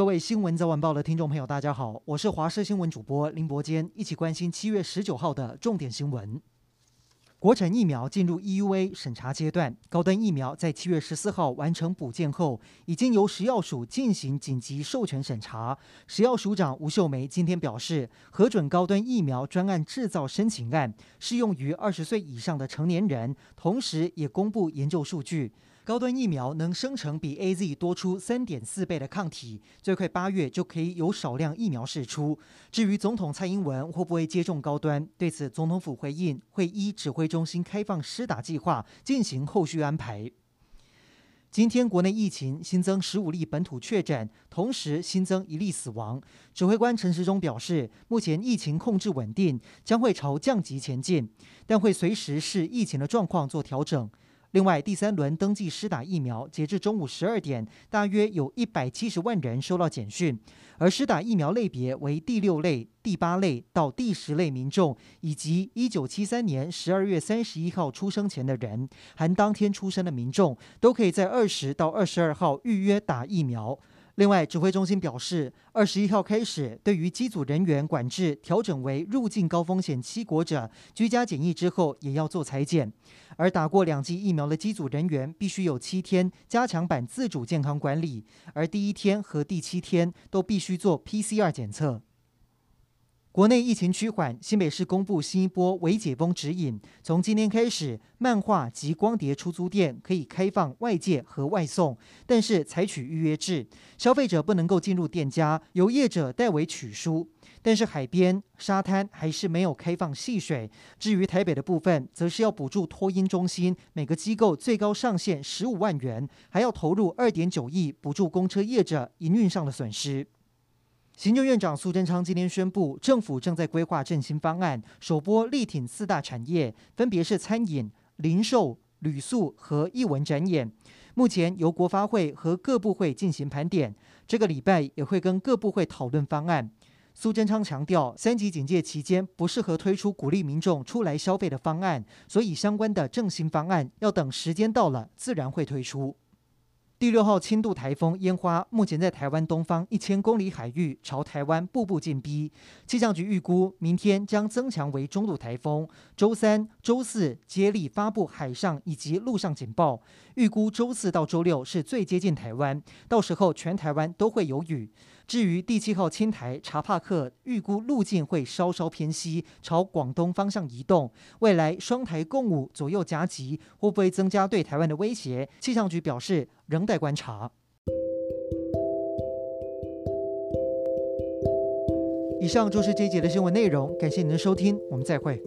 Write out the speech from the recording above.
各位新闻早晚报的听众朋友，大家好，我是华视新闻主播林伯坚，一起关心七月十九号的重点新闻。国产疫苗进入 EUA 审查阶段，高端疫苗在七月十四号完成补件后，已经由食药署进行紧急授权审查。食药署长吴秀梅今天表示，核准高端疫苗专案制造申请案适用于二十岁以上的成年人，同时也公布研究数据。高端疫苗能生成比 AZ 多出三点四倍的抗体，最快八月就可以有少量疫苗释出。至于总统蔡英文会不会接种高端，对此总统府回应会依指挥中心开放施打计划进行后续安排。今天国内疫情新增十五例本土确诊，同时新增一例死亡。指挥官陈时中表示，目前疫情控制稳定，将会朝降级前进，但会随时视疫情的状况做调整。另外，第三轮登记施打疫苗，截至中午十二点，大约有一百七十万人收到简讯。而施打疫苗类别为第六类、第八类到第十类民众，以及一九七三年十二月三十一号出生前的人，含当天出生的民众，都可以在二十到二十二号预约打疫苗。另外，指挥中心表示，二十一号开始，对于机组人员管制调整为入境高风险七国者居家检疫之后，也要做裁剪。而打过两剂疫苗的机组人员必须有七天加强版自主健康管理，而第一天和第七天都必须做 PCR 检测。国内疫情趋缓，新北市公布新一波微解封指引。从今天开始，漫画及光碟出租店可以开放外借和外送，但是采取预约制，消费者不能够进入店家，由业者代为取书。但是海边、沙滩还是没有开放戏水。至于台北的部分，则是要补助托婴中心，每个机构最高上限十五万元，还要投入二点九亿补助公车业者营运上的损失。行政院长苏贞昌今天宣布，政府正在规划振兴方案，首波力挺四大产业，分别是餐饮、零售、旅宿和艺文展演。目前由国发会和各部会进行盘点，这个礼拜也会跟各部会讨论方案。苏贞昌强调，三级警戒期间不适合推出鼓励民众出来消费的方案，所以相关的振兴方案要等时间到了，自然会推出。第六号轻度台风烟花目前在台湾东方一千公里海域朝台湾步步进逼，气象局预估明天将增强为中度台风，周三、周四接力发布海上以及陆上警报，预估周四到周六是最接近台湾，到时候全台湾都会有雨。至于第七号轻台查帕克，预估路径会稍稍偏西，朝广东方向移动。未来双台共舞左右夹击，会不会增加对台湾的威胁？气象局表示仍待观察。以上就是这一节的新闻内容，感谢您的收听，我们再会。